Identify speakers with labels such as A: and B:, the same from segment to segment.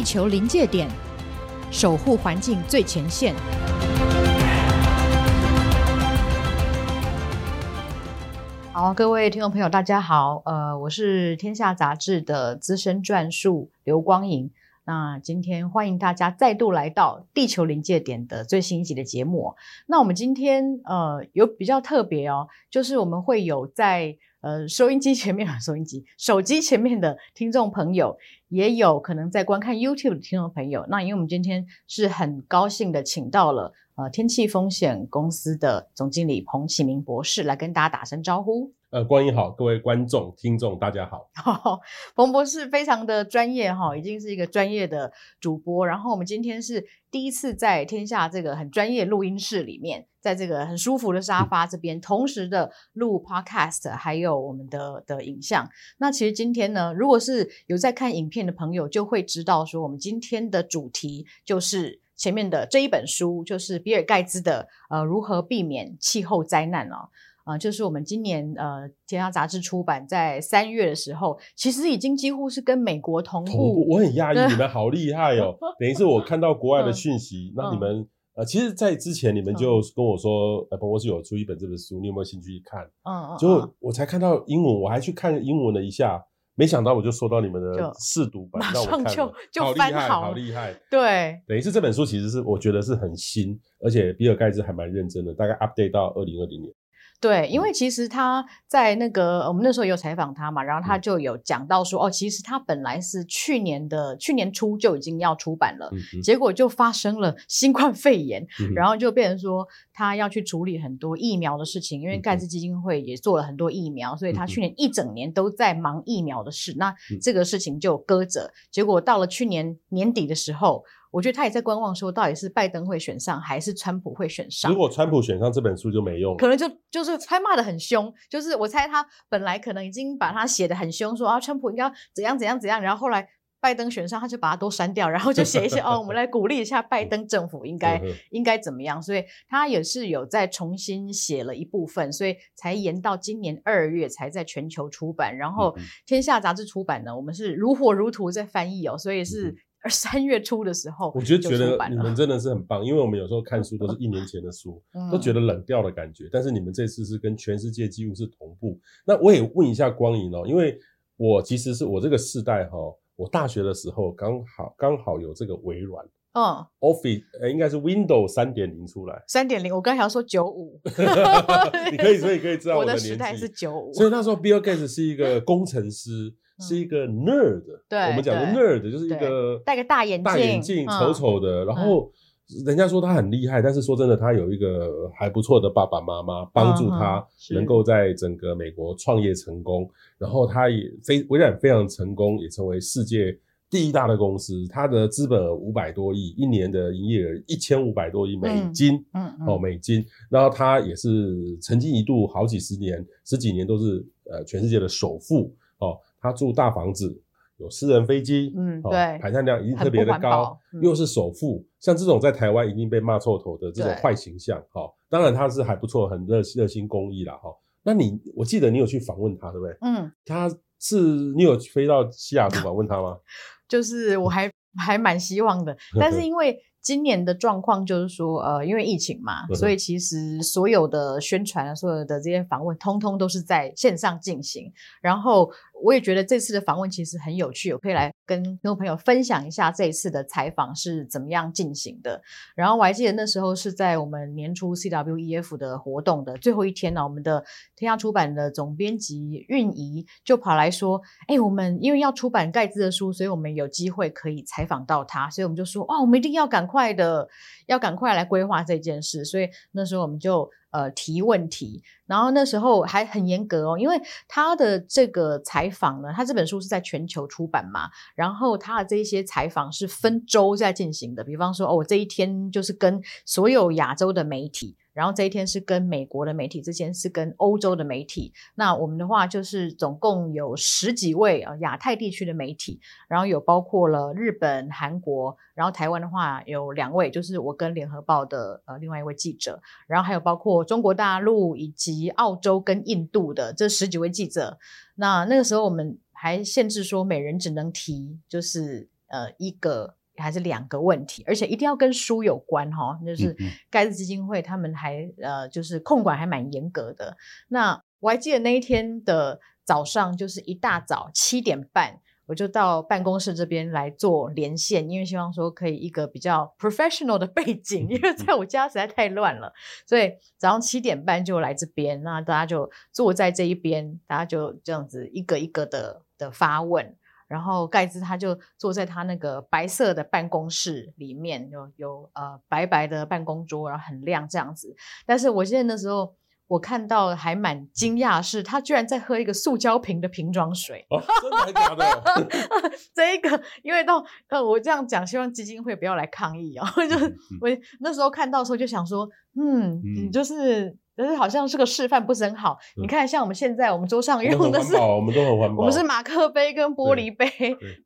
A: 地球临界点，守护环境最前线。好，各位听众朋友，大家好。呃，我是天下杂志的资深撰述刘光莹。那今天欢迎大家再度来到《地球临界点》的最新一集的节目。那我们今天呃有比较特别哦，就是我们会有在呃收音机前面、收音机、手机前面的听众朋友，也有可能在观看 YouTube 的听众朋友。那因为我们今天是很高兴的，请到了呃天气风险公司的总经理彭启明博士来跟大家打声招呼。
B: 呃，光莹好，各位观众、听众，大家好。
A: 彭博士非常的专业哈，已经是一个专业的主播。然后我们今天是第一次在天下这个很专业录音室里面，在这个很舒服的沙发这边，嗯、同时的录 Podcast，还有我们的的影像。那其实今天呢，如果是有在看影片的朋友，就会知道说，我们今天的主题就是前面的这一本书，就是比尔盖茨的呃如何避免气候灾难哦。啊、呃，就是我们今年呃，《天下杂志》出版在三月的时候，其实已经几乎是跟美国同步。
B: 同步，我很讶异，你们好厉害哦！等于是我看到国外的讯息，嗯、那你们、嗯、呃，其实，在之前你们就跟我说，呃，彭博士有出一本这本书，你有没有兴趣看？嗯嗯。结果我才看到英文，我还去看英文了一下，没想到我就收到你们的试读版，
A: 马上就就
B: 翻好，好厉害，
A: 对。
B: 等于是这本书其实是我觉得是很新，而且比尔盖茨还蛮认真的，大概 update 到二零二零年。
A: 对，因为其实他在那个我们那时候有采访他嘛，然后他就有讲到说，哦，其实他本来是去年的去年初就已经要出版了，结果就发生了 新冠肺炎，然后就变成说他要去处理很多疫苗的事情，因为盖茨基金会也做了很多疫苗，所以他去年一整年都在忙疫苗的事，那这个事情就搁着，结果到了去年年底的时候。我觉得他也在观望，说到底是拜登会选上，还是川普会选上？
B: 如果川普选上，这本书就没用了，
A: 可能就就是他骂的很凶，就是我猜他本来可能已经把他写的很凶，说啊川普应该怎样怎样怎样，然后后来拜登选上，他就把它都删掉，然后就写一些 哦，我们来鼓励一下拜登政府应该应该怎么样，所以他也是有再重新写了一部分，所以才延到今年二月才在全球出版，然后天下杂志出版呢，我们是如火如荼在翻译哦，所以是。而三月初的时候，
B: 我就觉得你们真的是很棒，因为我们有时候看书都是一年前的书，都觉得冷掉的感觉。但是你们这次是跟全世界几乎是同步。那我也问一下光影哦，因为我其实是我这个世代哈，我大学的时候刚好刚好有这个微软，嗯，Office 呃应该是 Windows 三点零出来，
A: 三点零，我刚才要说九五，
B: 你可以所以可以知道我的，
A: 我的时代是九五，
B: 所以那时候 Bill Gates 是一个工程师。是一个 nerd，对，我们讲的 nerd 就是一个
A: 戴个大眼镜，
B: 大眼镜，丑丑的。然后人家说他很厉害，但是说真的，他有一个还不错的爸爸妈妈帮助他，能够在整个美国创业成功。然后他也非微软非常成功，也成为世界第一大的公司。他的资本额五百多亿，一年的营业额一千五百多亿美金，嗯，哦，美金。然后他也是曾经一度好几十年、十几年都是呃全世界的首富，哦。他住大房子，有私人飞机，嗯，对，排碳量一定特别的高，嗯、又是首富，像这种在台湾一定被骂臭头的这种坏形象，哈对，当然他是还不错，很热热心公益啦，哈。那你我记得你有去访问他，对不对？嗯，他是你有飞到西雅图 访问他吗？
A: 就是我还 还蛮希望的，但是因为。今年的状况就是说，呃，因为疫情嘛，所以其实所有的宣传、所有的这些访问，通通都是在线上进行，然后。我也觉得这次的访问其实很有趣，我可以来跟听众朋友分享一下这一次的采访是怎么样进行的。然后我还记得那时候是在我们年初 CWEF 的活动的最后一天呢，我们的天下出版的总编辑韵仪就跑来说：“哎，我们因为要出版盖茨的书，所以我们有机会可以采访到他，所以我们就说，哇，我们一定要赶快的，要赶快来规划这件事。”所以那时候我们就。呃，提问题，然后那时候还很严格哦，因为他的这个采访呢，他这本书是在全球出版嘛，然后他的这一些采访是分周在进行的，比方说，哦，我这一天就是跟所有亚洲的媒体。然后这一天是跟美国的媒体，之前是跟欧洲的媒体。那我们的话就是总共有十几位啊亚太地区的媒体，然后有包括了日本、韩国，然后台湾的话有两位，就是我跟联合报的呃另外一位记者，然后还有包括中国大陆以及澳洲跟印度的这十几位记者。那那个时候我们还限制说每人只能提就是。呃一个还是两个问题，而且一定要跟书有关哈、哦，就是盖茨基金会他们还呃就是控管还蛮严格的。那我还记得那一天的早上，就是一大早七点半。我就到办公室这边来做连线，因为希望说可以一个比较 professional 的背景，因为在我家实在太乱了，所以早上七点半就来这边，那大家就坐在这一边，大家就这样子一个一个的的发问，然后盖茨他就坐在他那个白色的办公室里面，有有呃白白的办公桌，然后很亮这样子，但是我现在那时候。我看到还蛮惊讶是，他居然在喝一个塑胶瓶的瓶装水。
B: 哦，真的还假的？
A: 这一个，因为到呃，我这样讲，希望基金会不要来抗议啊、哦。就是我那时候看到的时候就想说，嗯，你、嗯、就是就是好像是个示范，不是很好。嗯、你看，像我们现在我们桌上用的是，
B: 我们都很环保，
A: 我们是马克杯跟玻璃杯，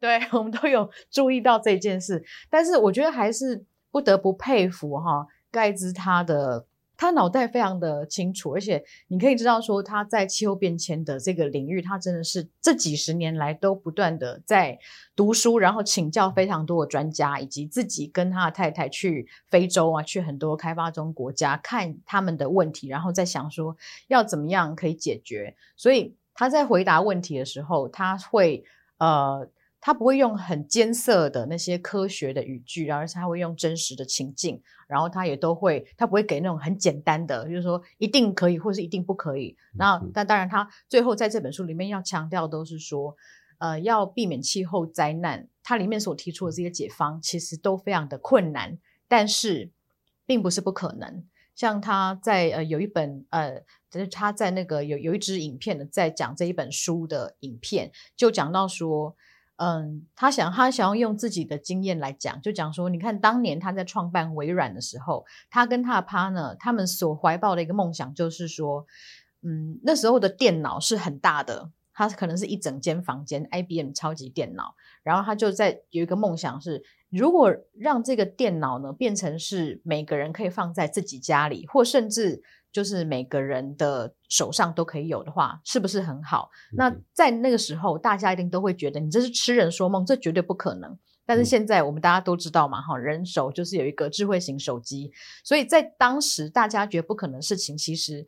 A: 对，对，我们都有注意到这件事。但是我觉得还是不得不佩服哈，盖茨他的。他脑袋非常的清楚，而且你可以知道说他在气候变迁的这个领域，他真的是这几十年来都不断的在读书，然后请教非常多的专家，以及自己跟他的太太去非洲啊，去很多开发中国家看他们的问题，然后再想说要怎么样可以解决。所以他在回答问题的时候，他会呃。他不会用很艰涩的那些科学的语句，而是他会用真实的情境，然后他也都会，他不会给那种很简单的，就是说一定可以或是一定不可以。那但当然，他最后在这本书里面要强调都是说，呃，要避免气候灾难。他里面所提出的这些解方其实都非常的困难，但是并不是不可能。像他在呃有一本呃，就是他在那个有有一支影片的在讲这一本书的影片，就讲到说。嗯，他想他想要用自己的经验来讲，就讲说，你看当年他在创办微软的时候，他跟他的 partner 他们所怀抱的一个梦想就是说，嗯，那时候的电脑是很大的，他可能是一整间房间 IBM 超级电脑，然后他就在有一个梦想是，如果让这个电脑呢变成是每个人可以放在自己家里，或甚至。就是每个人的手上都可以有的话，是不是很好？嗯、那在那个时候，大家一定都会觉得你这是痴人说梦，这绝对不可能。但是现在我们大家都知道嘛，哈、嗯，人手就是有一个智慧型手机，所以在当时大家觉得不可能的事情，其实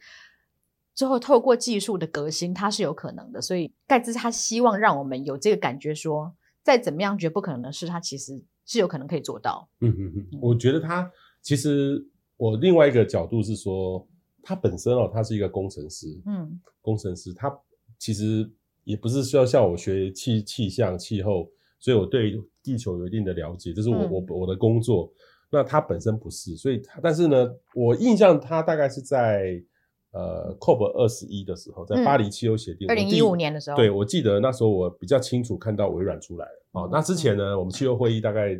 A: 之后透过技术的革新，它是有可能的。所以盖茨他希望让我们有这个感觉说，说再怎么样觉得不可能的事，他其实是有可能可以做到。嗯
B: 嗯嗯，我觉得他其实我另外一个角度是说。他本身哦，他是一个工程师，嗯，工程师，他其实也不是需要像我学气气象气候，所以我对地球有一定的了解，这是我、嗯、我我的工作。那他本身不是，所以他但是呢，我印象他大概是在呃 COP 二十一的时候，在巴黎气候协定，二零一五年的时候，对，我记得那时候我比较清楚看到微软出来了。哦，那之前呢，嗯、我们气候会议大概。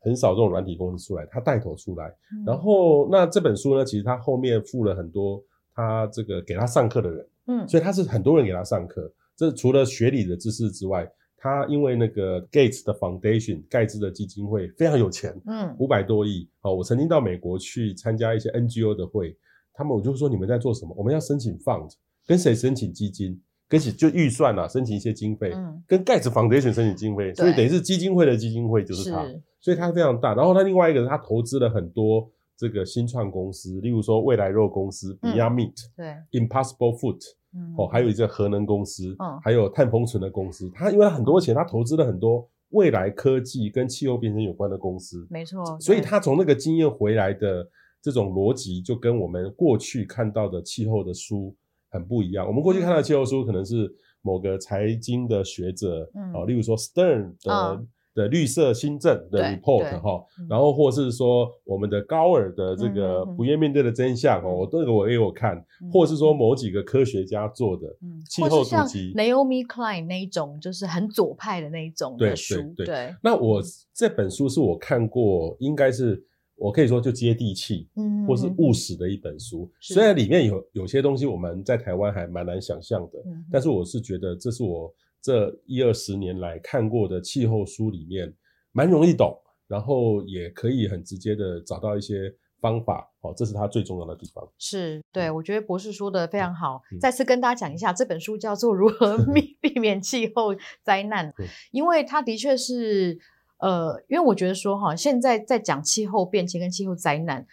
B: 很少这种软体公司出来，他带头出来。嗯、然后，那这本书呢，其实他后面附了很多他这个给他上课的人，嗯，所以他是很多人给他上课。这除了学理的知识之外，他因为那个 Gates 的 Foundation 盖茨的基金会非常有钱，嗯，五百多亿。好，我曾经到美国去参加一些 NGO 的会，他们我就说，你们在做什么？我们要申请 fund，跟谁申请基金？跟起就预算啊，申请一些经费，嗯，跟盖茨 Foundation 申请经费，所以等于是基金会的基金会就是他。所以它非常大，然后它另外一个，它投资了很多这个新创公司，例如说未来肉公司、嗯、Beyond Meat，对，Impossible Food，嗯，哦，还有一个核能公司，嗯，还有碳封存的公司。它因为它很多钱，它投资了很多未来科技跟气候变迁有关的公司，没错。所以它从那个经验回来的这种逻辑，就跟我们过去看到的气候的书很不一样。我们过去看到的气候书可能是某个财经的学者，嗯，哦，例如说 Stern 的。嗯的绿色新政的 report 哈，然后或是说我们的高尔的这个不愿面对的真相哦，我、嗯、这个我也有看，嗯、或是说某几个科学家做的气候主题
A: ，Naomi Klein 那一种就是很左派的那一种的书，对对，对，对。那
B: 我这本书是我看过，应该是我可以说就接地气，嗯，或是务实的一本书。虽然里面有有些东西我们在台湾还蛮难想象的，但是我是觉得这是我。这一二十年来看过的气候书里面，蛮容易懂，然后也可以很直接的找到一些方法，哦，这是它最重要的地方。
A: 是，对，我觉得博士说的非常好。嗯、再次跟大家讲一下，这本书叫做《如何 避避免气候灾难》，因为它的确是，呃，因为我觉得说哈，现在在讲气候变迁跟气候灾难。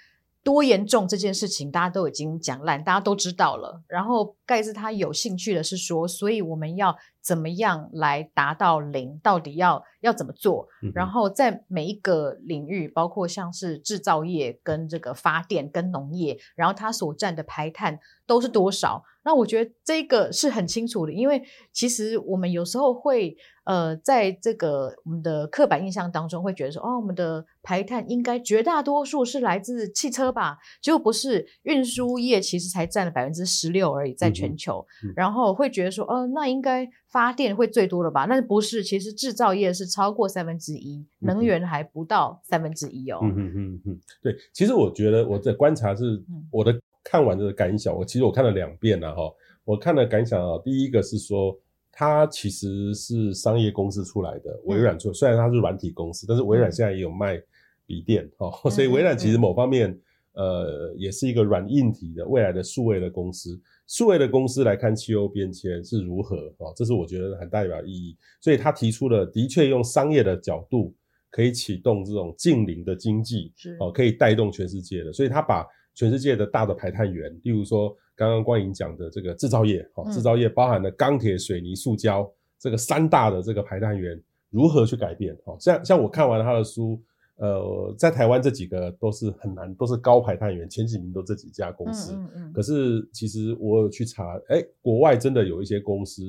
A: 多严重这件事情，大家都已经讲烂，大家都知道了。然后盖茨他有兴趣的是说，所以我们要怎么样来达到零？到底要要怎么做？嗯、然后在每一个领域，包括像是制造业、跟这个发电、跟农业，然后它所占的排碳都是多少？那我觉得这个是很清楚的，因为其实我们有时候会。呃，在这个我们的刻板印象当中，会觉得说，哦，我们的排碳应该绝大多数是来自汽车吧？结果不是，运输业其实才占了百分之十六而已，在全球。嗯嗯、然后会觉得说，哦，那应该发电会最多了吧？那不是？其实制造业是超过三分之一，能源还不到三分之一哦。
B: 嗯嗯嗯嗯，对。其实我觉得我的观察是，我的看完的感想，我其实我看了两遍了哈。我看了感想啊，第一个是说。它其实是商业公司出来的，微软出，虽然它是软体公司，但是微软现在也有卖笔电哦，所以微软其实某方面，呃，也是一个软硬体的未来的数位的公司。数位的公司来看气候变迁是如何哦，这是我觉得很代表意义。所以他提出了，的确用商业的角度可以启动这种近邻的经济，哦，可以带动全世界的。所以他把全世界的大的排碳源，例如说。刚刚光影讲的这个制造业，哈，制造业包含了钢铁、水泥、塑胶这个三大的这个排碳源，如何去改变？哈，像像我看完他的书，呃，在台湾这几个都是很难，都是高排碳源，前几名都这几家公司。嗯嗯。可是其实我有去查，哎，国外真的有一些公司，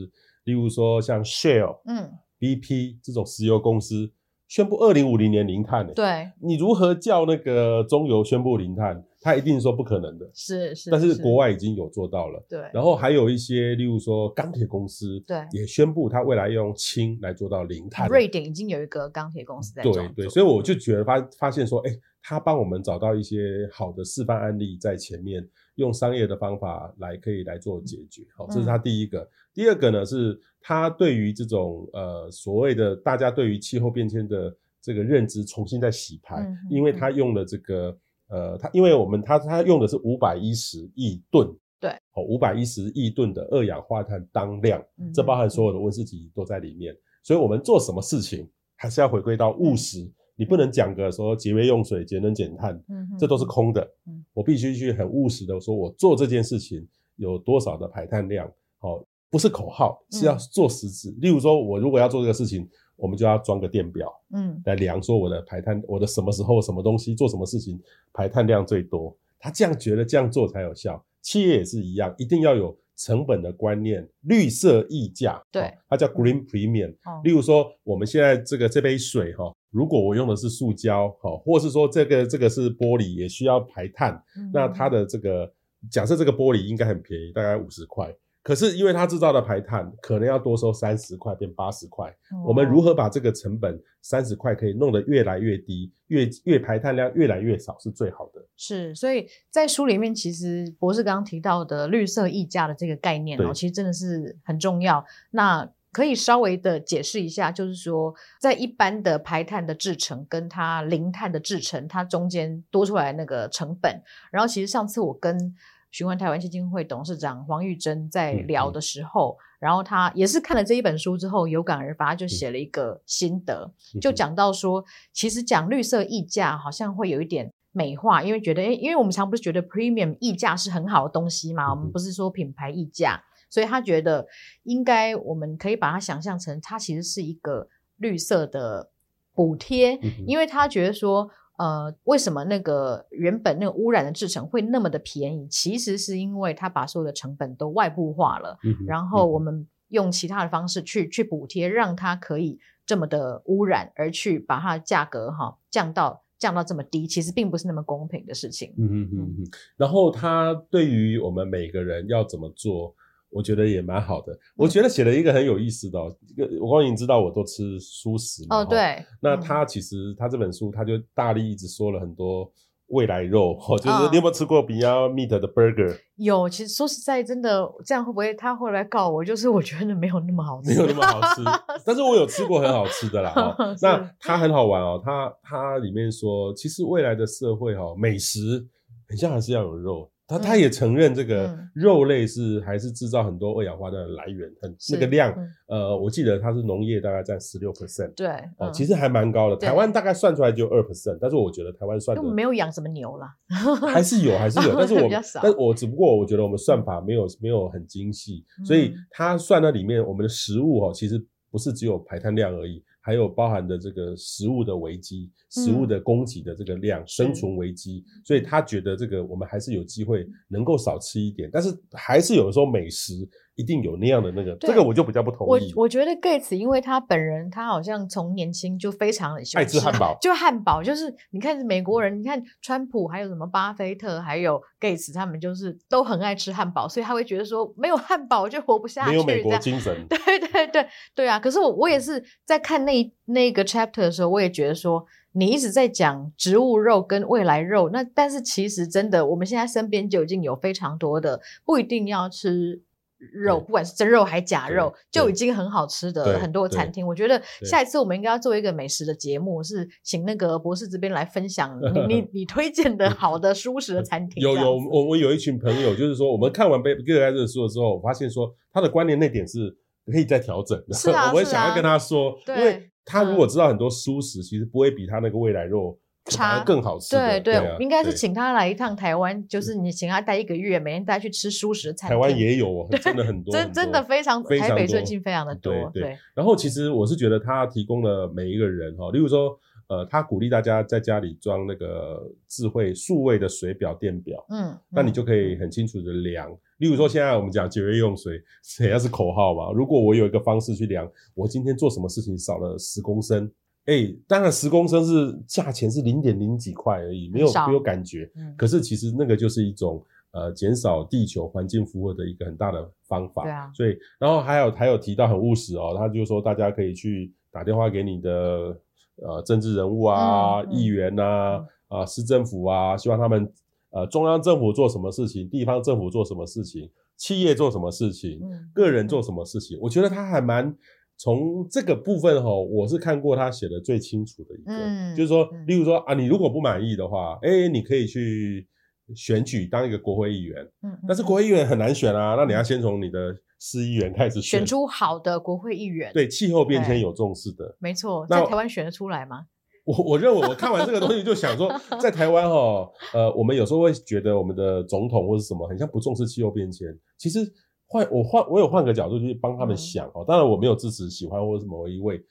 B: 例如说像 Shell、嗯，BP 这种石油公司，宣布二零五零年零碳。
A: 对。你
B: 如何叫那个中油宣布零碳？他一定说不可能的，
A: 是是，
B: 但是国外已经有做到了，
A: 对。
B: 然后还有一些，例如说钢铁公司，
A: 对，
B: 也宣布他未来要用氢来做到零碳。
A: 瑞典已经有一个钢铁公司在做。
B: 对对，所以我就觉得发发现说，哎，他帮我们找到一些好的示范案例在前面，用商业的方法来可以来做解决。好，这是他第一个。嗯、第二个呢，是他对于这种呃所谓的大家对于气候变迁的这个认知重新在洗牌，嗯、因为他用了这个。呃，它因为我们它它用的是五百一十亿吨，
A: 对，
B: 哦，五百一十亿吨的二氧化碳当量，嗯，这包含所有的温室气体都在里面，嗯，所以我们做什么事情还是要回归到务实，嗯，你不能讲个说节约用水、节能减碳，嗯，这都是空的，嗯，我必须去很务实的说，我做这件事情有多少的排碳量，哦，不是口号，是要做实质，嗯，例如说，我如果要做这个事情。我们就要装个电表，嗯，来量说我的排碳，我的什么时候什么东西做什么事情排碳量最多。他这样觉得这样做才有效。企业也是一样，一定要有成本的观念，绿色溢价，
A: 对，
B: 哦，它叫 Green Premium。嗯，例如说，我们现在这个这杯水哈，如果我用的是塑胶，哈，或是说这个这个是玻璃，也需要排碳，嗯，那它的这个假设这个玻璃应该很便宜，大概五十块。可是因为它制造的排碳可能要多收三十块变八十块，我们如何把这个成本三十块可以弄得越来越低，越越排碳量越来越少是最好的。
A: 是，所以在书里面其实博士刚刚提到的绿色溢价的这个概念哦，其实真的是很重要。那可以稍微的解释一下，就是说在一般的排碳的制成跟它零碳的制成，它中间多出来那个成本。然后其实上次我跟循环台湾基金会董事长黄玉珍在聊的时候，嗯嗯、然后他也是看了这一本书之后有感而发，就写了一个心得，嗯、就讲到说，其实讲绿色溢价好像会有一点美化，因为觉得，诶，因为我们常不是觉得 premium 溢价是很好的东西嘛，我们不是说品牌溢价，所以他觉得应该我们可以把它想象成，它其实是一个绿色的补贴，因为他觉得说。呃，为什么那个原本那个污染的制成会那么的便宜？其实是因为它把所有的成本都外部化了，嗯、然后我们用其他的方式去去补贴，让它可以这么的污染，而去把它的价格哈降到降到这么低，其实并不是那么公平的事情。嗯嗯嗯嗯。然后他对于我们每个人要怎么做？我觉得也蛮好的，我觉得写了一个很有意思的，哦，一个我刚刚已经知道我都吃素食嘛，哦对，那他其实他这本书他就大力一直说了很多未来肉，哦，就是你有没有吃过 Beyond Meat 的 burger？有，其实说实在，真的这样会不会他会来告我？就是我觉得没有那么好吃，
B: 没有那么好吃，但是我有吃过很好吃的啦。哦，那它很好玩哦，它它里面说，其实未来的社会哈，美食很像还是要有肉。他他也承认这个肉类是还是制造很多二氧化碳的来源，很那个量，呃，我记得它是农业大概占十六 percent，对，哦，其实还蛮高的。台湾大概算出来就二 percent，但是我觉得台湾算的
A: 没有养什么牛啦，
B: 还是有还是有，但是我 但我只不过我觉得我们算法没有没有很精细，所以它算那里面我们的食物哦，其实不是只有排碳量而已。还有包含的这个食物的危机，食物的供给的这个量，嗯、生存危机，所以他觉得这个我们还是有机会能够少吃一点，但是还是有的时候美食。一定有那样的那个，这个我就比较不同意。
A: 我我觉得 Gates，因为他本人他好像从年轻就非常的喜欢
B: 爱吃汉堡，
A: 就汉堡，就是你看美国人，你看川普，还有什么巴菲特，还有 Gates，他们就是都很爱吃汉堡，所以他会觉得说没有汉堡我就活不下去，
B: 没有美国精神。
A: 对对对对啊！可是我我也是在看那那个 chapter 的时候，我也觉得说你一直在讲植物肉跟未来肉，那但是其实真的我们现在身边就已经有非常多的不一定要吃。肉，不管是真肉还是假肉，就已经很好吃的很多餐厅。我觉得下一次我们应该要做一个美食的节目，是请那个博士这边来分享你 你你推荐的好的蔬食的餐厅。
B: 有有，我我有一群朋友，就是说我们看完贝比尔盖特书的时候，我发现说他的观念那点是可以再调整的。
A: 是啊，
B: 我也想要跟他说，因为他如果知道很多蔬食，其实不会比他那个未来肉。茶更好吃，
A: 对对，应该是请他来一趟台湾，就是你请他待一个月，每天带去吃蔬食餐。
B: 台湾也有，真的很多，
A: 真真的非常，台北最近非常的多。对，
B: 然后其实我是觉得他提供了每一个人哈，例如说，呃，他鼓励大家在家里装那个智慧数位的水表电表，嗯，那你就可以很清楚的量。例如说，现在我们讲节约用水，谁要是口号嘛？如果我有一个方式去量，我今天做什么事情少了十公升。哎、欸，当然十公升是价钱是零点零几块而已，没有没有感觉。嗯、可是其实那个就是一种呃减少地球环境负荷的一个很大的方法。对啊。所以，然后还有还有提到很务实哦，他就说大家可以去打电话给你的呃政治人物啊、嗯、议员呐、啊、啊、嗯呃、市政府啊，希望他们呃中央政府做什么事情，地方政府做什么事情，企业做什么事情，嗯、个人做什么事情，嗯、我觉得他还蛮。从这个部分哈，我是看过他写的最清楚的一个，嗯、就是说，例如说啊，你如果不满意的话，哎、欸，你可以去选举当一个国会议员，嗯，但是国会议员很难选啊，那你要先从你的市议员开始选，
A: 选出好的国会议员，
B: 对，气候变迁有重视的，
A: 没错，在台湾选得出来吗？
B: 我我认为我看完这个东西就想说，在台湾哈，呃，我们有时候会觉得我们的总统或者什么很像不重视气候变迁，其实。换我换我有换个角度去帮他们想哦，嗯、当然我没有支持喜欢或者是某一位。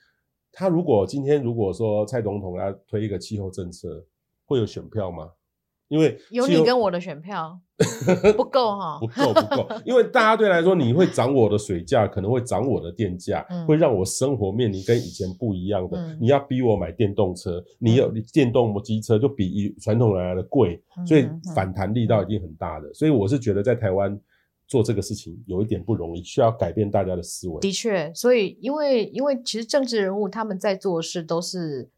B: 他如果今天如果说蔡总统要推一个气候政策，会有选票吗？因为
A: 有你跟我的选票 不够哈，
B: 不够不够。因为大家对来说，你会涨我的水价，可能会涨我的电价，嗯、会让我生活面临跟以前不一样的。嗯、你要逼我买电动车，你有电动机车就比传统来的贵，所以反弹力道一定很大的。所以我是觉得在台湾。做这个事情有一点不容易，需要改变大家的思维。
A: 的确，所以因为因为其实政治人物他们在做的事都是。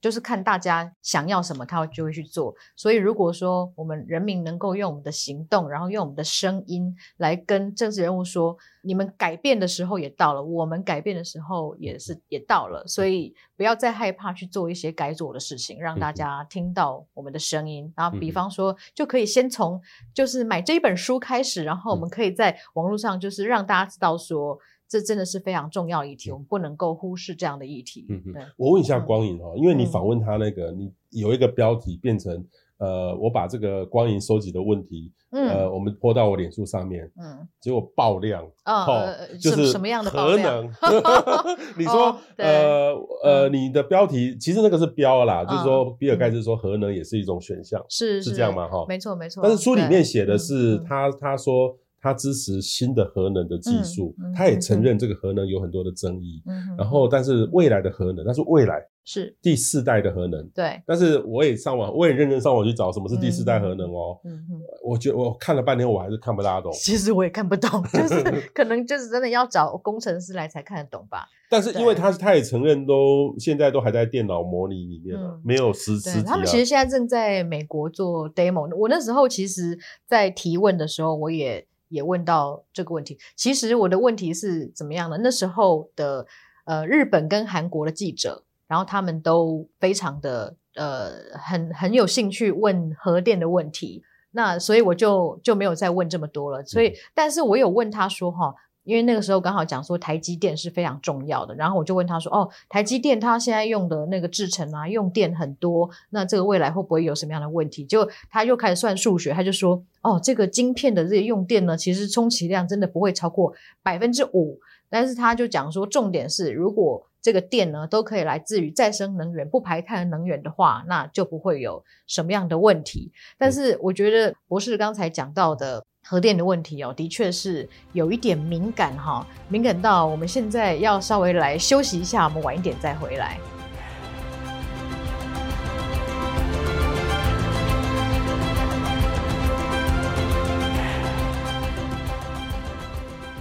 A: 就是看大家想要什么，他就会去做。所以，如果说我们人民能够用我们的行动，然后用我们的声音来跟政治人物说，你们改变的时候也到了，我们改变的时候也是也到了。所以，不要再害怕去做一些该做的事情，让大家听到我们的声音。然后，比方说，就可以先从就是买这一本书开始，然后我们可以在网络上就是让大家知道说。这真的是非常重要议题，我们不能够忽视这样的议题。嗯嗯，
B: 我问一下光影哈，因为你访问他那个，你有一个标题变成呃，我把这个光影收集的问题，呃，我们泼到我脸书上面，嗯，结果爆量哦，就是什么样的核能？你说呃呃，你的标题其实那个是标啦，就是说比尔盖茨说核能也是一种选项，是是这样吗？哈，
A: 没错没错。
B: 但是书里面写的是他他说。他支持新的核能的技术，他也承认这个核能有很多的争议。嗯、然后，但是未来的核能，那是未来是第四代的核能。对，但是我也上网，我也认真上网去找什么是第四代核能哦。嗯嗯，我觉得我看了半天，我还是看不大懂。
A: 其实我也看不懂，就是可能就是真的要找工程师来才看得懂吧。
B: 但是因为他他也承认，都现在都还在电脑模拟里面了，嗯、没有实实体。
A: 他们其实现在正在美国做 demo。我那时候其实，在提问的时候，我也。也问到这个问题，其实我的问题是怎么样的？那时候的呃日本跟韩国的记者，然后他们都非常的呃很很有兴趣问核电的问题。那所以我就就没有再问这么多了。所以，但是我有问他说哈。因为那个时候刚好讲说台积电是非常重要的，然后我就问他说：“哦，台积电它现在用的那个制程啊，用电很多，那这个未来会不会有什么样的问题？”就他又开始算数学，他就说：“哦，这个晶片的这个用电呢，其实充其量真的不会超过百分之五。”但是他就讲说，重点是如果这个电呢都可以来自于再生能源、不排碳的能源的话，那就不会有什么样的问题。但是我觉得博士刚才讲到的。核电的问题哦，的确是有一点敏感哈，敏感到我们现在要稍微来休息一下，我们晚一点再回来。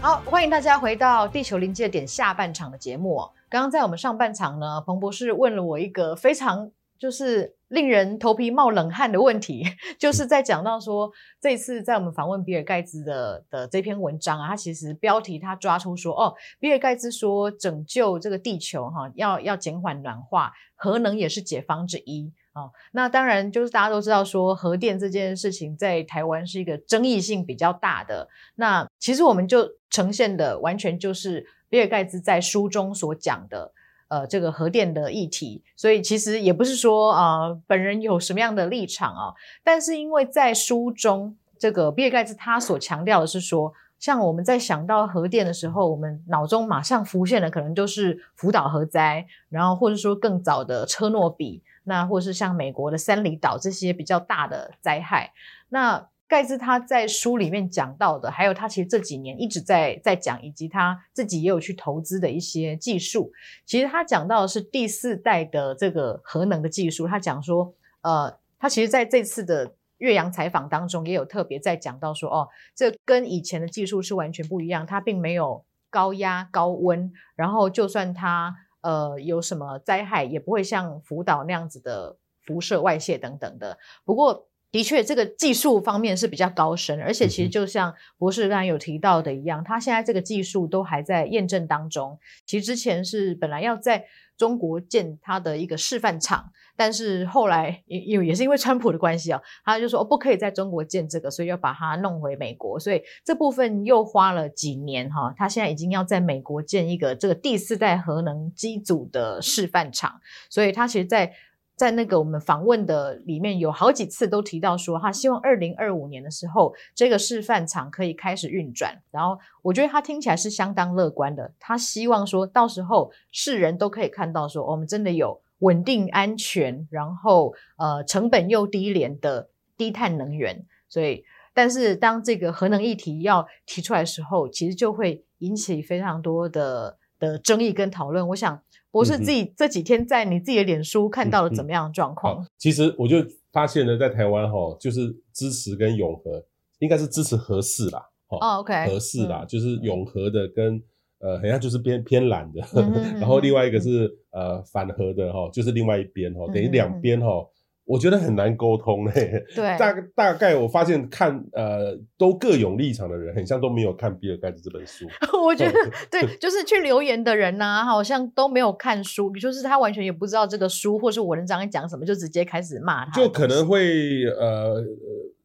A: 好，欢迎大家回到《地球临界点》下半场的节目。刚刚在我们上半场呢，彭博士问了我一个非常就是。令人头皮冒冷汗的问题，就是在讲到说，这次在我们访问比尔盖茨的的这篇文章啊，他其实标题他抓出说，哦，比尔盖茨说拯救这个地球哈，要要减缓暖化，核能也是解方之一哦。那当然就是大家都知道说，核电这件事情在台湾是一个争议性比较大的。那其实我们就呈现的完全就是比尔盖茨在书中所讲的。呃，这个核电的议题，所以其实也不是说啊、本人有什么样的立场啊，但是因为在书中，这个比尔盖茨他所强调的是说，像我们在想到核电的时候，我们脑中马上浮现的可能就是福岛核灾，然后或者说更早的车诺比，那或是像美国的三里岛这些比较大的灾害，那。盖茨他在书里面讲到的，还有他其实这几年一直在在讲，以及他自己也有去投资的一些技术。其实他讲到的是第四代的这个核能的技术。他讲说，呃，他其实在这次的岳阳采访当中也有特别在讲到说，哦，这跟以前的技术是完全不一样，它并没有高压高温，然后就算它呃有什么灾害，也不会像福岛那样子的辐射外泄等等的。不过。的确，这个技术方面是比较高深，而且其实就像博士刚才有提到的一样，他现在这个技术都还在验证当中。其实之前是本来要在中国建他的一个示范厂，但是后来也也也是因为川普的关系啊，他就说哦不可以在中国建这个，所以要把它弄回美国，所以这部分又花了几年哈。他现在已经要在美国建一个这个第四代核能机组的示范厂，所以他其实，在在那个我们访问的里面有好几次都提到说，他希望二零二五年的时候这个示范厂可以开始运转。然后我觉得他听起来是相当乐观的，他希望说到时候世人都可以看到说，我们真的有稳定安全，然后呃成本又低廉的低碳能源。所以，但是当这个核能议题要提出来的时候，其实就会引起非常多的的争议跟讨论。我想。博士自己这几天在你自己的脸书看到了怎么样的状况？其实
B: 我就发现呢，在台湾哈，就是支持跟永和，应该是支持和氏啦，哦，OK，和氏啦，嗯、就是永和的跟呃，好像就是偏偏蓝的，然后另外一个是呃反核的哈，就是另外一边哈，等于两边哈。我觉得很难沟通嘞、欸，对，大大概我发现看呃都各有立场的人，很像都没有看比尔盖茨这本书。
A: 我觉得对，就是去留言的人呐、啊，好像都没有看书，就是他完全也不知道这个书，或是文章讲什么，就直接开始骂他。
B: 就可能会呃，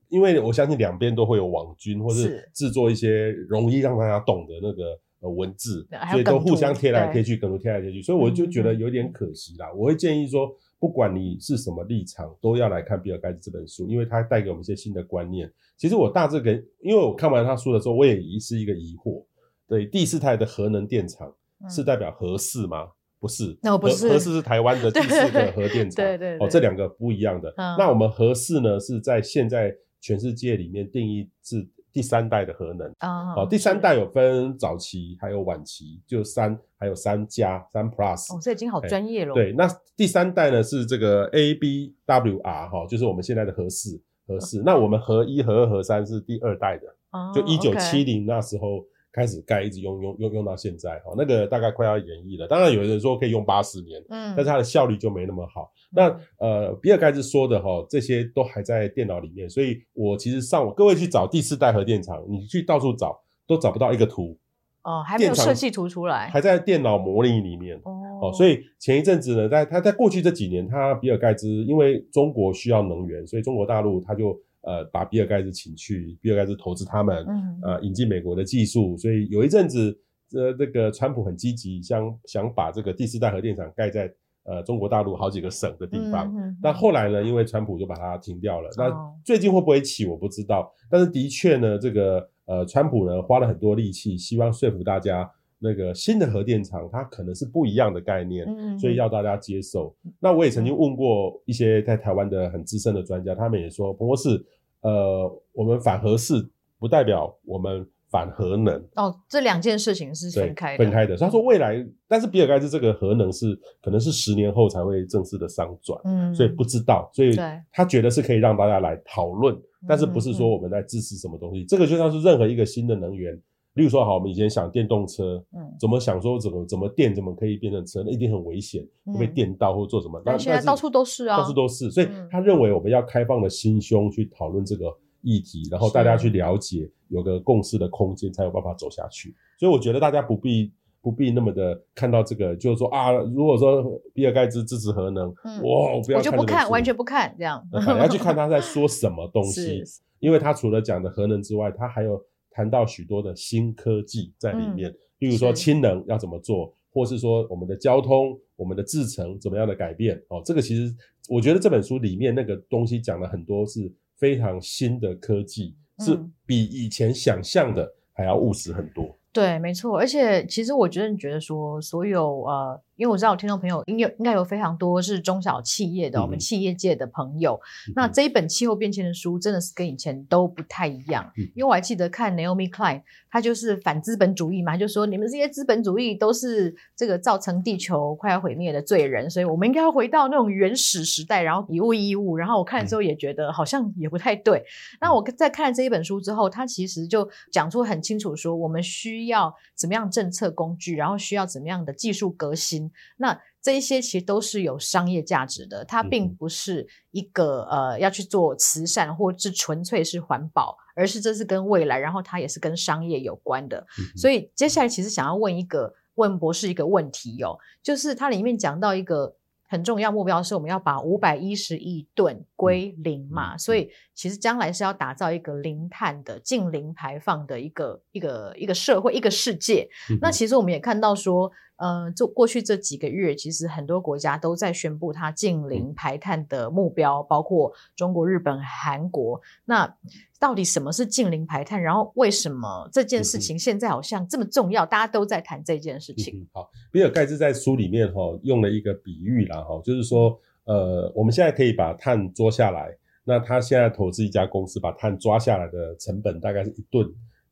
B: 因为我相信两边都会有网军，或是制作一些容易让大家懂的那个呃文字，所以都互相贴来贴去，梗图贴来贴去，所以我就觉得有点可惜啦。嗯、我会建议说。不管你是什么立场，都要来看比尔盖茨这本书，因为它带给我们一些新的观念。其实我大致给，因为我看完他书的时候，我也是一个疑惑。对，第四代的核能电厂是代表核四吗？嗯、不是，
A: 那不是，
B: 核四是台湾的 第四个核电厂。
A: 对，对对对，
B: 哦，这两个不一样的。嗯、那我们核四呢，是在现在全世界里面定义是。第三代的核能啊，哦，第三代有分早期还有晚期，就三还有三加三 plus，
A: 哦，这已经好专业了。
B: 对，那第三代呢是这个 ABWR 哈，就是我们现在的核四核四。那我们核一、核二、核三是第二代的，就一九七零那时候。开始盖，一直用用用用到现在，哈，那个大概快要演绎了。当然有人说可以用八十年，嗯，但是它的效率就没那么好。嗯、那呃，比尔盖茨说的哈，这些都还在电脑里面，所以我其实上网各位去找第四代核电厂，你去到处找都找不到一个图，
A: 哦，还没有设计图出来，
B: 还在电脑模拟里面，哦，哦，所以前一阵子呢，在他在过去这几年，他比尔盖茨因为中国需要能源，所以中国大陆他就呃把比尔盖茨请去，比尔盖茨投资他们，嗯，呃引进美国的技术，所以有一阵子，呃这个川普很积极，想想把这个第四代核电厂盖在呃中国大陆好几个省的地方，但后来呢，因为川普就把它停掉了。哦、那最近会不会起我不知道，但是的确呢，这个呃川普呢花了很多力气，希望说服大家。那个新的核电厂，它可能是不一样的概念，嗯，所以要大家接受。那我也曾经问过一些在台湾的很资深的专家，他们也说，不过是，呃，我们反核是不代表我们反核能。哦，这两件事情是分开的，分开的。他说未来，但是比尔盖茨这个核能是可能是十年后才会正式的商转，嗯，所以不知道，所以他觉得是可以让大家来讨论，但是不是说我们在支持什么东西，这个就像是任何一个新的能源。例如说，好，我们以前想电动车，嗯，怎么想说怎么怎么电怎么可以变成车，那一定很危险，会被电到或做什么。但现在到处都是啊，到处都是。所以他认为我们要开放的心胸去讨论这个议题，然后大家去了解，有个共识的空间，才有办法走下去。所以我觉得大家不必不必那么的看到这个，就是说啊，如果说比尔盖茨支持核能，哇，我不要，我就不看，完全不看这样。你要去看他在说什么东西，因为他除了讲的核能之外，他还有。谈到许多的新科技在里面，例如说氢能要怎么做，或是说我们的交通、我们的制程怎么样的改变哦。这个其实我觉得这本书里面那个东西讲了很多是非常新的科技，是比以前想象的还要务实很多。对，没错。而且其实我觉得，你觉得说所有呃。因为我知道我听众朋友应有应该有非常多是中小企业的，嗯、我们企业界的朋友。嗯、那这一本气候变迁的书真的是跟以前都不太一样。嗯、因为我还记得看 Naomi Klein，他就是反资本主义嘛，就说你们这些资本主义都是这个造成地球快要毁灭的罪人，所以我们应该要回到那种原始时代，然后以物易物。然后我看了之后也觉得好像也不太对。嗯、那我在看了这一本书之后，他其实就讲出很清楚说，我们需要怎么样政策工具，然后需要怎么样的技术革新。那这一些其实都是有商业价值的，它并不是一个呃要去做慈善或是纯粹是环保，而是这是跟未来，然后它也是跟商业有关的。所以接下来其实想要问一个问博士一个问题哦，就是它里面讲到一个。很重要目标是我们要把五百一十亿吨归零嘛，所以其实将来是要打造一个零碳的、近零排放的一个一个一个社会、一个世界。嗯、那其实我们也看到说，呃，就过去这几个月，其实很多国家都在宣布它近零排碳的目标，嗯、包括中国、日本、韩国。那到底什么是近零排碳？然后为什么这件事情现在好像这么重要？嗯、大家都在谈这件事情。嗯、好，比尔盖茨在书里面哈、哦、用了一个比喻啦哈，就是说呃，我们现在可以把碳捉下来，那他现在投资一家公司，把碳抓下来的成本大概是一吨，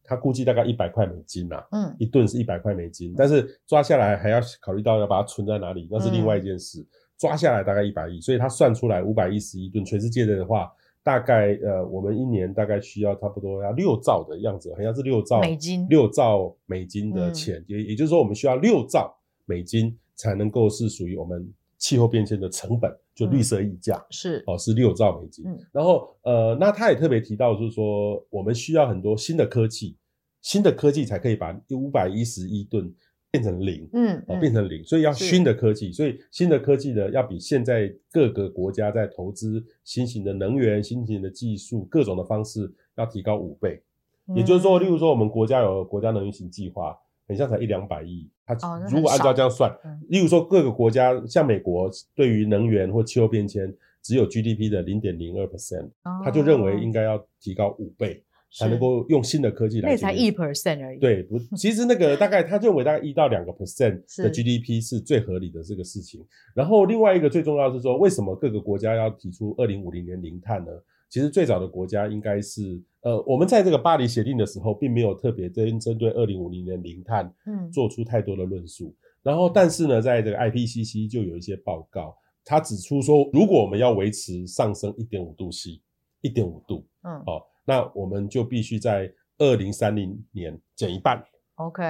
B: 他估计大概一百块美金呐，嗯，一吨是一百块美金，但是抓下来还要考虑到要把它存在哪里，那是另外一件事。嗯、抓下来大概一百亿，所以他算出来五百一十一吨，全世界的话。大概呃，我们一年大概需要差不多要六兆的样子，好像是六兆美金，六兆美金的钱，也、嗯、也就是说，我们需要六兆美金才能够是属于我们气候变迁的成本，就绿色溢价、嗯、是哦，是六兆美金。嗯、然后呃，那他也特别提到，就是说我们需要很多新的科技，新的科技才可以把五百一十一吨。变成零，嗯，哦，变成零，所以要新的科技，所以新的科技呢，要比现在各个国家在投资新型的能源、新型的技术、各种的方式要提高五倍。嗯、也就是说，例如说，我们国家有国家能源型计划，很像才一两百亿，它如果按照这样算，哦、例如说各个国家，像美国对于能源或气候变迁只有 GDP 的零点零二 percent，他就认为应该要提高五倍。才能够用新的科技来，那才一 percent 而已。对，不，其实那个大概他认为大概一到两个 percent 的 GDP 是最合理的这个事情。然后另外一个最重要的是说，为什么各个国家要提出二零五零年零碳呢？其实最早的国家应该是，呃，我们在这个巴黎协定的时候，并没有特别针针对二零五零年零碳，嗯，做出太多的论述。然后，但是呢，在这个 IPCC 就有一些报告，它指出说，如果我们要维持上升一点五度 C，一点五度，嗯，哦。那我们就必须在二零三零年减一半，OK，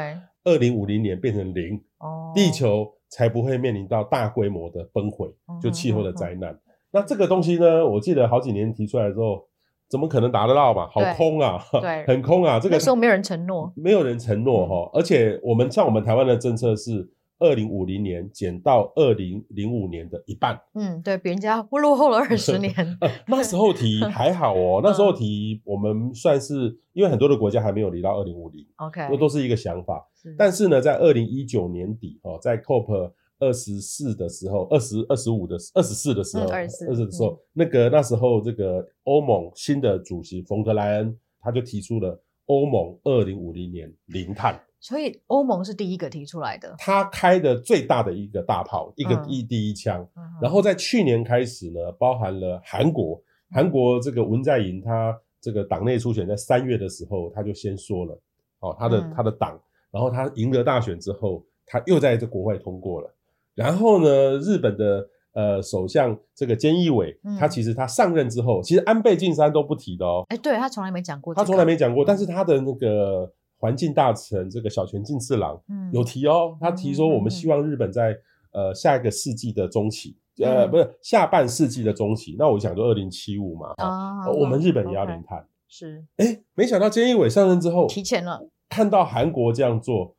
B: 二零五零年变成零，哦，地球才不会面临到大规模的崩毁，就气候的灾难。嗯、那这个东西呢，我记得好几年提出来之后，怎么可能达得到嘛？好空啊，对，很空啊。这个时候没有人承诺，没有人承诺哈。而且我们像我们台湾的政策是，二零五零年减到二零零五年的一半。
A: 嗯，对，比人家落后了二十年。
B: 那时候提 还好哦，那时候提我们算是，因为很多的国家还没有离到二零五零
A: ，OK，
B: 这都是一个想法。但是呢，在二零一九年底哦，在 COP 二十四的时候，二十二十五的二十四的时候，二十四的时候，那个那时候这个欧盟新的主席冯德莱恩他就提出了欧盟二零五零年零碳。
A: 所以欧盟是第一个提出来的，
B: 他开的最大的一个大炮，一个一第一枪。嗯、然后在去年开始呢，包含了韩国，韩国这个文在寅他这个党内初选在三月的时候，他就先说了，哦，他的、嗯、他的党，然后他赢得大选之后，他又在这国会通过了。然后呢，日本的呃首相这个菅义伟，嗯、他其实他上任之后，其实安倍晋三都不提的哦，哎，
A: 对他从来没讲过、这个，
B: 他从来没讲过，但是他的那个。环境大臣这个小泉进次郎，嗯，有提哦，他提说我们希望日本在呃下一个世纪的中期，呃不是下半世纪的中期，那我想就二零七五嘛，啊，我们日本也要零碳，
A: 是，
B: 哎，没想到菅义伟上任之后
A: 提前了，
B: 看到韩国这样做，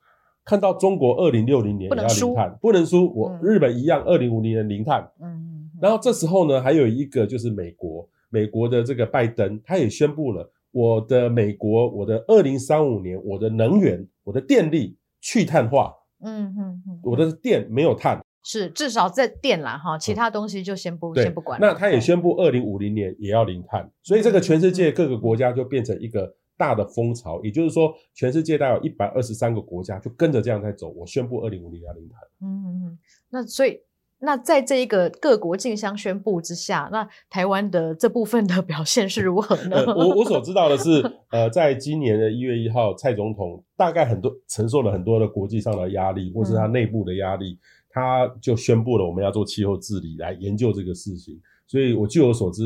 B: 看到中国二零六零年也要零碳，不能输，我日本一样二零五零年零碳，嗯，然后这时候呢，还有一个就是美国，美国的这个拜登他也宣布了。我的美国，我的二零三五年，我的能源，我的电力去碳化，嗯嗯嗯，我的电没有碳，
A: 是至少在电啦哈，其他东西就先不、嗯、先不管。
B: 那他也宣布二零五零年也要零碳，所以这个全世界各个国家就变成一个大的风潮，也就是说，全世界大概有一百二十三个国家就跟着这样在走。我宣布二零五零要零碳，
A: 嗯嗯嗯，那所以。那在这一个各国竞相宣布之下，那台湾的这部分的表现是如何呢？
B: 呃、我我所知道的是，呃，在今年的一月一号，蔡总统大概很多承受了很多的国际上的压力，或是他内部的压力，嗯、他就宣布了我们要做气候治理来研究这个事情。所以我据我所知，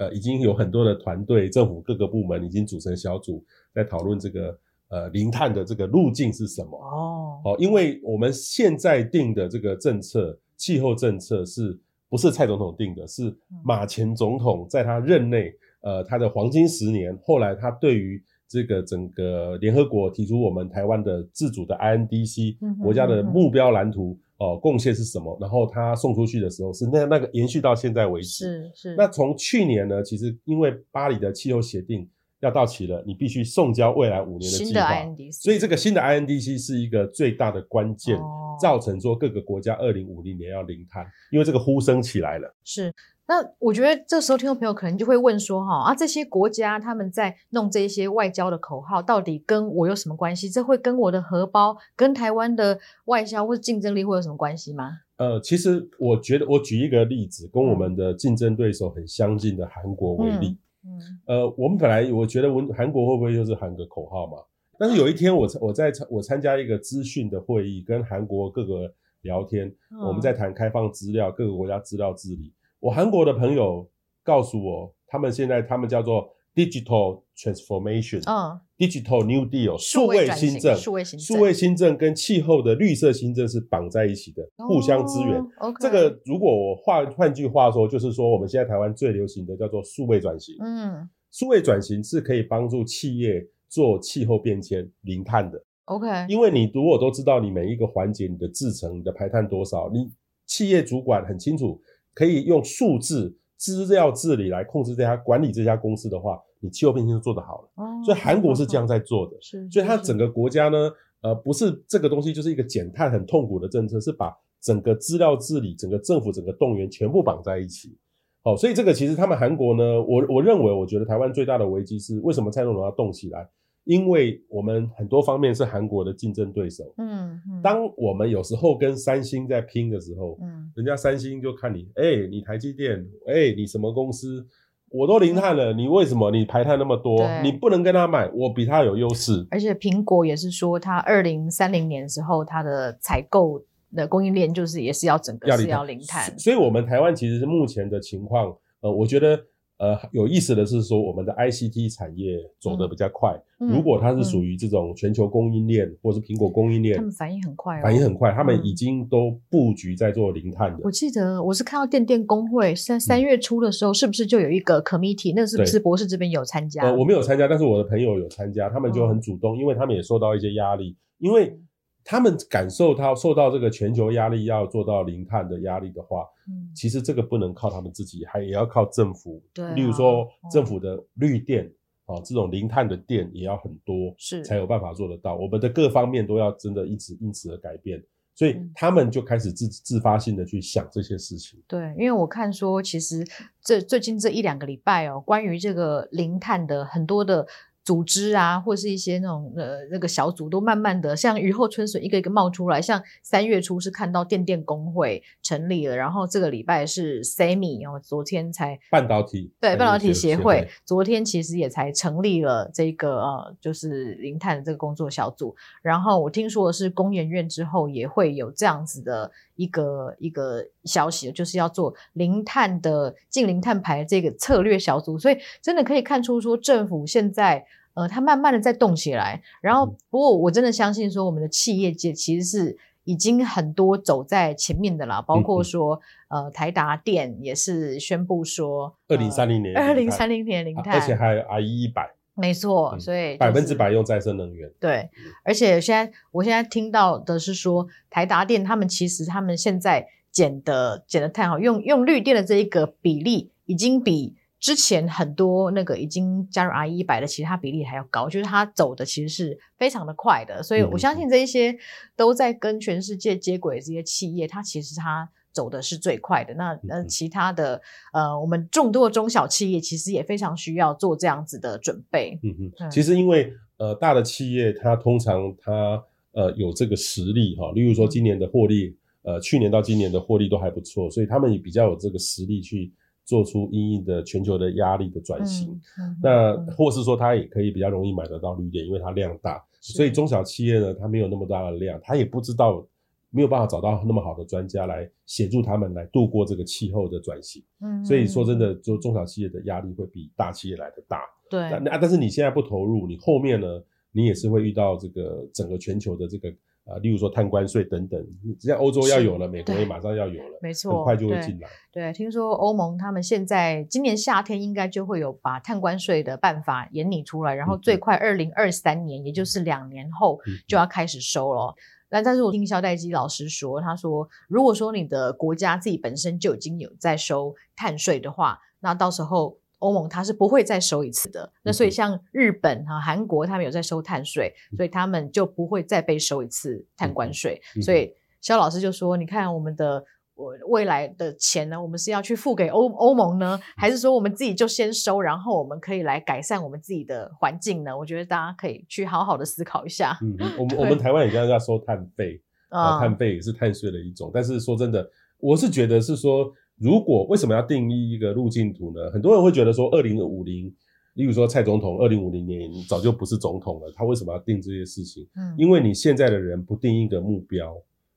B: 呃，已经有很多的团队，政府各个部门已经组成小组在讨论这个呃零碳的这个路径是什么。哦，哦，因为我们现在定的这个政策。气候政策是不是蔡总统定的？是马前总统在他任内，呃，他的黄金十年，后来他对于这个整个联合国提出我们台湾的自主的 INDC 国家的目标蓝图哦，贡献是什么？然后他送出去的时候是那那个延续到现在为止。
A: 是是。
B: 那从去年呢，其实因为巴黎的气候协定。要到期了，你必须送交未来五年的计划。
A: 新的 INDC。
B: 所以这个新的 INDC 是一个最大的关键，哦、造成说各个国家二零五零年要零碳，因为这个呼声起来了。
A: 是，那我觉得这时候听众朋友可能就会问说，哈啊，这些国家他们在弄这些外交的口号，到底跟我有什么关系？这会跟我的荷包、跟台湾的外销或者竞争力会有什么关系吗？
B: 呃，其实我觉得，我举一个例子，跟我们的竞争对手很相近的韩国为例。嗯嗯，呃，我们本来我觉得文韩国会不会就是喊个口号嘛？但是有一天我我在我参加一个资讯的会议，跟韩国各个聊天，嗯、我们在谈开放资料，各个国家资料治理。我韩国的朋友告诉我，他们现在他们叫做。Digital transformation，嗯，Digital New Deal，数位新政，数位新政，数位新政跟气候的绿色新政是绑在一起的，哦、互相支援。这个如果我换换句话说，就是说我们现在台湾最流行的叫做数位转型。嗯，数位转型是可以帮助企业做气候变迁零碳的。
A: OK，
B: 因为你如果都知道你每一个环节你的制成、你的排碳多少，你企业主管很清楚，可以用数字。资料治理来控制这家管理这家公司的话，你气候变迁就做得好了。哦，所以韩国是这样在做的。是，所以它整个国家呢，呃，不是这个东西就是一个减碳很痛苦的政策，是把整个资料治理、整个政府、整个动员全部绑在一起。好，所以这个其实他们韩国呢，我我认为，我觉得台湾最大的危机是为什么蔡总统要动起来？因为我们很多方面是韩国的竞争对手，嗯，嗯，当我们有时候跟三星在拼的时候，嗯，人家三星就看你，哎、欸，你台积电，哎、欸，你什么公司，我都零碳了，嗯、你为什么你排碳那么多？你不能跟他买，我比他有优势。
A: 而且苹果也是说，它二零三零年的时候，它的采购的供应链就是也是要整个是要零碳。
B: 所以，我们台湾其实是目前的情况，呃，我觉得。呃，有意思的是说，我们的 ICT 产业走得比较快。嗯、如果它是属于这种全球供应链，嗯、或是苹果供应链，他
A: 们反应很快、哦，
B: 反应很快，他们已经都布局在做零碳的。
A: 我记得我是看到电电工会在三月初的时候，嗯、是不是就有一个 committee？那是不是博士这边有参加？
B: 呃，我没有参加，但是我的朋友有参加，他们就很主动，嗯、因为他们也受到一些压力，因为他们感受到受到这个全球压力，要做到零碳的压力的话，嗯，其实这个不能靠他们自己，还也要靠政府。
A: 对、啊，
B: 例如说政府的绿电啊、哦，这种零碳的电也要很多，是才有办法做得到。我们的各方面都要真的一直因此而改变，所以他们就开始自自发性的去想这些事情。
A: 对，因为我看说，其实这最近这一两个礼拜哦，关于这个零碳的很多的。组织啊，或是一些那种呃那个小组，都慢慢的像雨后春笋，一个一个冒出来。像三月初是看到电电工会成立了，然后这个礼拜是 SEMI 哦，昨天才
B: 半导体
A: 对半导体协会，昨天其实也才成立了这个呃就是零碳的这个工作小组。然后我听说的是工研院之后也会有这样子的一个一个消息，就是要做零碳的近零碳排这个策略小组。所以真的可以看出说政府现在。呃，它慢慢的在动起来，然后不过我真的相信说，我们的企业界其实是已经很多走在前面的啦，包括说，嗯、呃，台达电也是宣布说，
B: 二零三零年，
A: 二零三零年零碳，
B: 而且还有 IE 一百，
A: 没错，所以
B: 百分之百用再生能源，
A: 对，而且现在我现在听到的是说，台达电他们其实他们现在减的减的碳好，用用绿电的这一个比例已经比。之前很多那个已经加入 IE 一百的，其他比例还要高，就是它走的其实是非常的快的，所以我相信这一些都在跟全世界接轨的这些企业，它其实它走的是最快的。那那其他的呃，我们众多的中小企业其实也非常需要做这样子的准备。
B: 嗯嗯，其实因为呃大的企业它通常它呃有这个实力哈，例如说今年的获利，呃去年到今年的获利都还不错，所以他们也比较有这个实力去。做出因应的全球的压力的转型，嗯嗯、那或是说它也可以比较容易买得到绿电，因为它量大，所以中小企业呢，它没有那么大的量，它也不知道没有办法找到那么好的专家来协助他们来度过这个气候的转型。嗯，所以说真的，做中小企业的压力会比大企业来的大。
A: 对，
B: 那但是你现在不投入，你后面呢，你也是会遇到这个整个全球的这个。啊，例如说碳关税等等，像欧洲要有了，美国也马上要有了，
A: 没错，
B: 很快就会进来。
A: 对，对，听说欧盟他们现在今年夏天应该就会有把碳关税的办法研拟出来，然后最快二零二三年，嗯、也就是两年后就要开始收了。那、嗯、但是我听肖代基老师说，他说如果说你的国家自己本身就已经有在收碳税的话，那到时候。欧盟它是不会再收一次的，那所以像日本啊、韩国他们有在收碳税，所以他们就不会再被收一次碳关税。所以肖老师就说：“你看我们的我未来的钱呢，我们是要去付给欧欧盟呢，还是说我们自己就先收，然后我们可以来改善我们自己的环境呢？”我觉得大家可以去好好的思考一下。
B: 嗯，我们我们台湾也现在要收碳费啊，碳费也是碳税的一种。但是说真的，我是觉得是说。如果为什么要定义一个路径图呢？很多人会觉得说，二零五零，例如说蔡总统，二零五零年早就不是总统了，他为什么要定这些事情？嗯，因为你现在的人不定一个目标，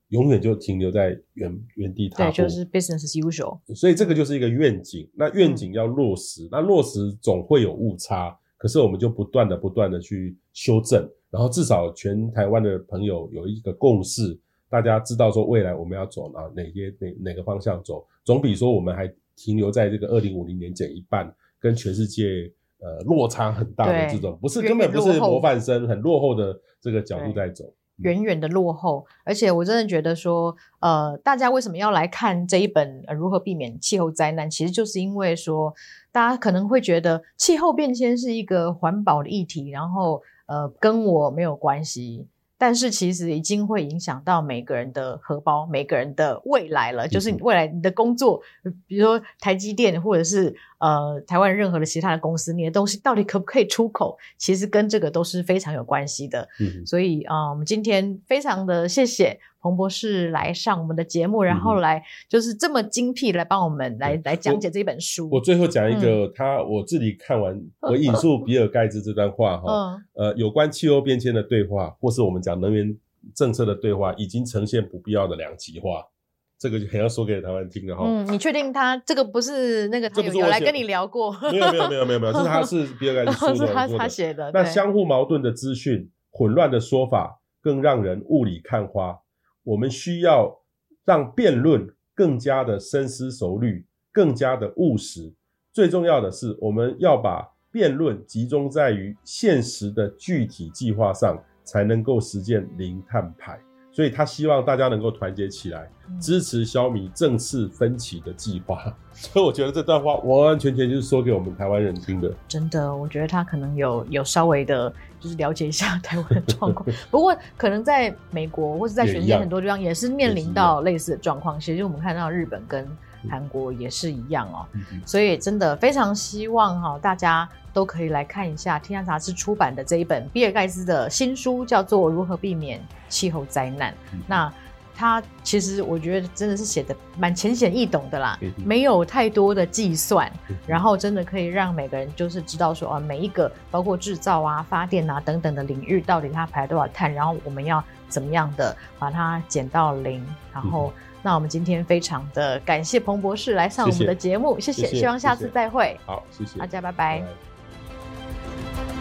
B: 永远就停留在原原地踏步。
A: 对，就是 business as usual。
B: 所以这个就是一个愿景，那愿景要落实，嗯，那落实总会有误差，可是我们就不断的不断的去修正，然后至少全台湾的朋友有一个共识。大家知道说未来我们要走哪哪些哪哪个方向走，总比说我们还停留在这个二零五零年减一半，跟全世界呃落差很大的这种，不是根本不是模范生，很落后的这个角度在走，
A: 远远的落后。而且我真的觉得说，呃，大家为什么要来看这一本呃如何避免气候灾难？其实就是因为说，大家可能会觉得气候变迁是一个环保的议题，然后呃跟我没有关系。但是其实已经会影响到每个人的荷包，每个人的未来了。就是未来你的工作，比如说台积电，或者是呃台湾任何的其他的公司，你的东西到底可不可以出口，其实跟这个都是非常有关系的。嗯，所以啊，呃，我们今天非常的谢谢。彭博士来上我们的节目，然后来就是这么精辟来帮我们来、嗯、来讲解这本书。
B: 我，我最后讲一个、嗯，他我自己看完，我引述比尔盖茨这段话哈、嗯，呃，有关气候变迁的对话，或是我们讲能源政策的对话，已经呈现不必要的两极化。这个就很要说给台湾听的哈。
A: 嗯，你确定他这个不是那个他有，有来跟你聊过？
B: 没有没有没有没有没有，是他 是比尔盖茨 说的，
A: 是他写的。
B: 那相互矛盾的资讯、混乱的说法，更让人雾里看花。我们需要让辩论更加的深思熟虑，更加的务实。最重要的是，我们要把辩论集中在于现实的具体计划上，才能够实现零碳排。所以他希望大家能够团结起来，支持小米正式分歧的计划。所以我觉得这段话完完全全就是说给我们台湾人听的。
A: 真的，我觉得他可能有有稍微的，就是了解一下台湾的状况。不过可能在美国或者在全世界很多地方也是面临到类似的状况。其实我们看到日本跟韩国也是一样哦。所以真的非常希望哈，大家都可以来看一下《天下杂志》出版的这一本比尔盖茨的新书，叫做《如何避免气候灾难》。那他其实我觉得真的是写的蛮浅显易懂的啦，没有太多的计算，然后真的可以让每个人就是知道说啊，每一个包括制造啊、发电啊等等的领域，到底它排多少碳，然后我们要怎么样的把它减到零。然后，那我们今天非常的感谢彭博士来上我们的节目，谢谢，谢谢，希望下次再会。
B: 好，谢谢大
A: 家，拜拜。拜拜。Bye.